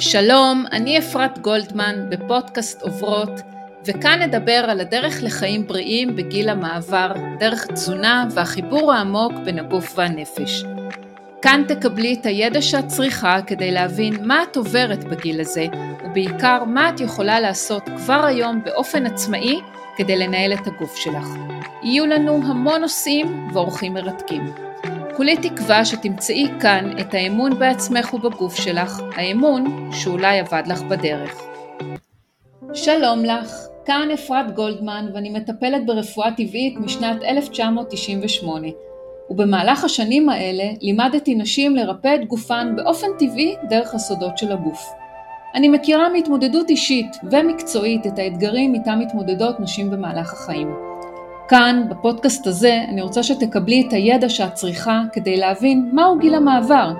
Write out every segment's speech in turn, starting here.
שלום, אני אפרת גולדמן בפודקאסט עוברות, וכאן נדבר על הדרך לחיים בריאים בגיל המעבר, דרך תזונה והחיבור העמוק בין הגוף והנפש. כאן תקבלי את הידע שאת צריכה כדי להבין מה את עוברת בגיל הזה, ובעיקר מה את יכולה לעשות כבר היום באופן עצמאי כדי לנהל את הגוף שלך. יהיו לנו המון נושאים ואורחים מרתקים. כולי תקווה שתמצאי כאן את האמון בעצמך ובגוף שלך, האמון שאולי אבד לך בדרך. שלום לך, כאן אפרת גולדמן ואני מטפלת ברפואה טבעית משנת 1998 ובמהלך השנים האלה לימדתי נשים לרפא את גופן באופן טבעי דרך הסודות של הגוף. אני מכירה מהתמודדות אישית ומקצועית את האתגרים איתם מתמודדות נשים במהלך החיים. כאן, בפודקאסט הזה, אני רוצה שתקבלי את הידע שאת צריכה כדי להבין מהו גיל המעבר,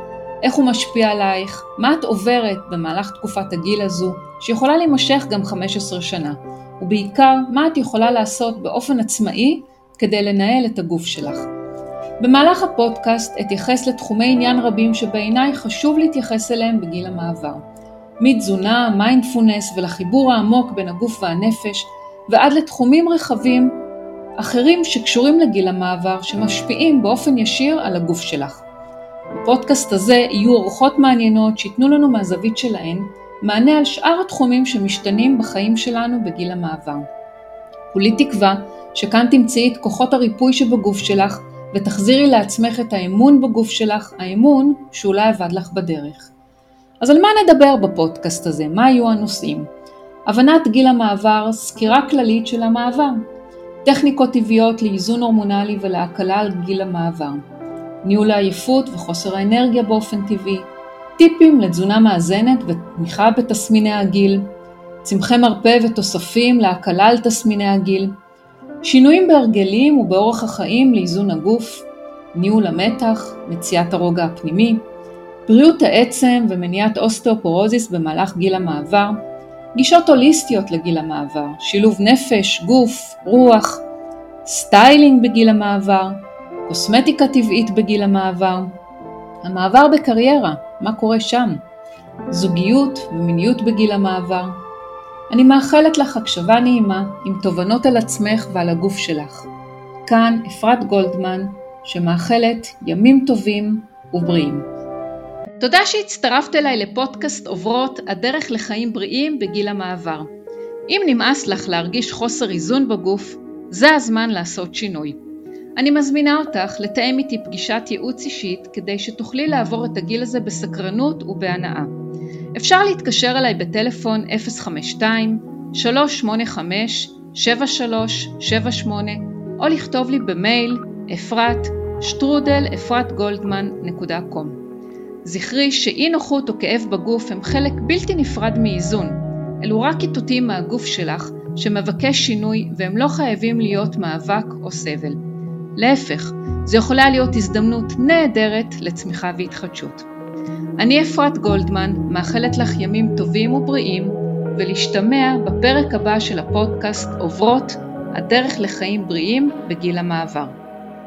איך הוא משפיע עלייך, מה את עוברת במהלך תקופת הגיל הזו, שיכולה להימשך גם 15 שנה, ובעיקר, מה את יכולה לעשות באופן עצמאי כדי לנהל את הגוף שלך. במהלך הפודקאסט אתייחס לתחומי עניין רבים שבעיניי חשוב להתייחס אליהם בגיל המעבר. מתזונה, מיינדפולנס ולחיבור העמוק בין הגוף והנפש, ועד לתחומים רחבים אחרים שקשורים לגיל המעבר שמשפיעים באופן ישיר על הגוף שלך. בפודקאסט הזה יהיו אורחות מעניינות שייתנו לנו מהזווית שלהן מענה על שאר התחומים שמשתנים בחיים שלנו בגיל המעבר. כולי תקווה שכאן תמצאי את כוחות הריפוי שבגוף שלך ותחזירי לעצמך את האמון בגוף שלך, האמון שאולי אבד לך בדרך. אז על מה נדבר בפודקאסט הזה? מה יהיו הנושאים? הבנת גיל המעבר, סקירה כללית של המעבר, טכניקות טבעיות לאיזון הורמונלי ולהקלה על גיל המעבר, ניהול העייפות וחוסר האנרגיה באופן טבעי, טיפים לתזונה מאזנת ותמיכה בתסמיני הגיל, צמחי מרפא ותוספים להקלה על תסמיני הגיל, שינויים בהרגלים ובאורח החיים לאיזון הגוף, ניהול המתח, מציאת הרוגע הפנימי, בריאות העצם ומניעת אוסטאופורוזיס במהלך גיל המעבר, גישות הוליסטיות לגיל המעבר, שילוב נפש, גוף, רוח, סטיילינג בגיל המעבר, קוסמטיקה טבעית בגיל המעבר, המעבר בקריירה, מה קורה שם, זוגיות ומיניות בגיל המעבר. אני מאחלת לך הקשבה נעימה עם תובנות על עצמך ועל הגוף שלך. כאן אפרת גולדמן, שמאחלת ימים טובים ובריאים. תודה שהצטרפת אליי לפודקאסט עוברות הדרך לחיים בריאים בגיל המעבר. אם נמאס לך להרגיש חוסר איזון בגוף, זה הזמן לעשות שינוי. אני מזמינה אותך לתאם איתי פגישת ייעוץ אישית כדי שתוכלי לעבור את הגיל הזה בסקרנות ובהנאה. אפשר להתקשר אליי בטלפון 052-385-7378 או לכתוב לי במייל אפרת שטרודל אפרתגולדמן.com זכרי שאי נוחות או כאב בגוף הם חלק בלתי נפרד מאיזון. אלו רק איתותים מהגוף שלך שמבקש שינוי והם לא חייבים להיות מאבק או סבל. להפך, זו יכולה להיות הזדמנות נהדרת לצמיחה והתחדשות. אני אפרת גולדמן, מאחלת לך ימים טובים ובריאים, ולהשתמע בפרק הבא של הפודקאסט עוברות הדרך לחיים בריאים בגיל המעבר.